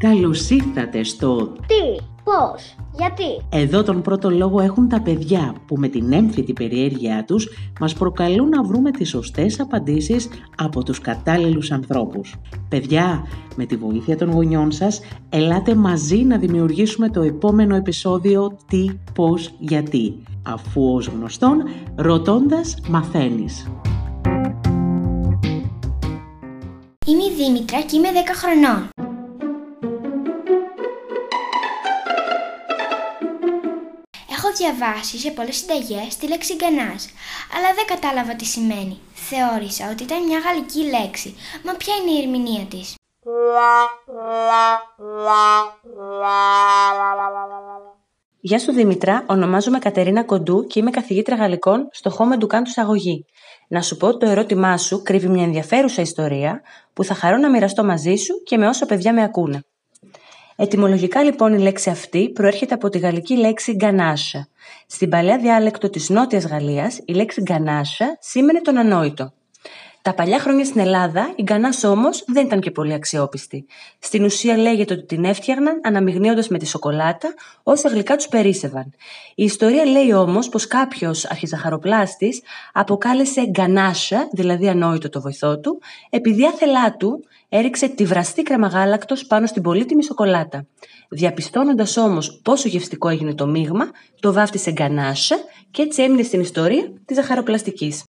Καλώς ήρθατε στο Τι, πώς, γιατί; Εδώ τον πρώτο λόγο έχουν τα παιδιά που με την έμφυτη περιέργειά τους μας προκαλούν να βρούμε τις σωστές απαντήσεις από τους κατάλληλους ανθρώπους. Παιδιά, με τη βοήθεια των γονιών σας, ελάτε μαζί να δημιουργήσουμε το επόμενο επεισόδιο «Τι, πώς, γιατί», αφού ως γνωστόν, ρωτώντας μαθαίνεις. Είμαι η Δήμητρα και είμαι 10 χρονών. Διαβάσει σε πολλές συνταγές τη λέξη γκανάς, αλλά δεν κατάλαβα τι σημαίνει. Θεώρησα ότι ήταν μια γαλλική λέξη, μα ποια είναι η ερμηνεία της; Γεια σου Δήμητρα, ονομάζομαι Κατερίνα Κοντού και είμαι καθηγήτρια γαλλικών στο Home Educant του Σαγωγή. Να σου πω ότι το ερώτημά σου κρύβει μια ενδιαφέρουσα ιστορία που θα χαρώ να μοιραστώ μαζί σου και με όσα παιδιά με ακούνε. Ετυμολογικά λοιπόν η λέξη αυτή προέρχεται από τη γαλλική λέξη γκανάσα. Στην παλαιά διάλεκτο της Νότιας Γαλλίας η λέξη γκανάσα σήμαινε τον ανόητο. Τα παλιά χρόνια στην Ελλάδα η γκανάς όμως δεν ήταν και πολύ αξιόπιστη. Στην ουσία λέγεται ότι την έφτιαχναν αναμειγνύοντας με τη σοκολάτα όσα γλυκά τους περίσευαν. Η ιστορία λέει όμως πως κάποιος αρχιζαχαροπλάστης αποκάλεσε γκανάσα, δηλαδή ανόητο το βοηθό του, επειδή άθελά του έριξε τη βραστή κρεμαγάλακτο πάνω στην πολύτιμη σοκολάτα. Διαπιστώνοντας όμως πόσο γευστικό έγινε το μείγμα, το βάφτισε γκανάσα και έτσι έμεινε στην ιστορία της ζαχαροπλαστικής.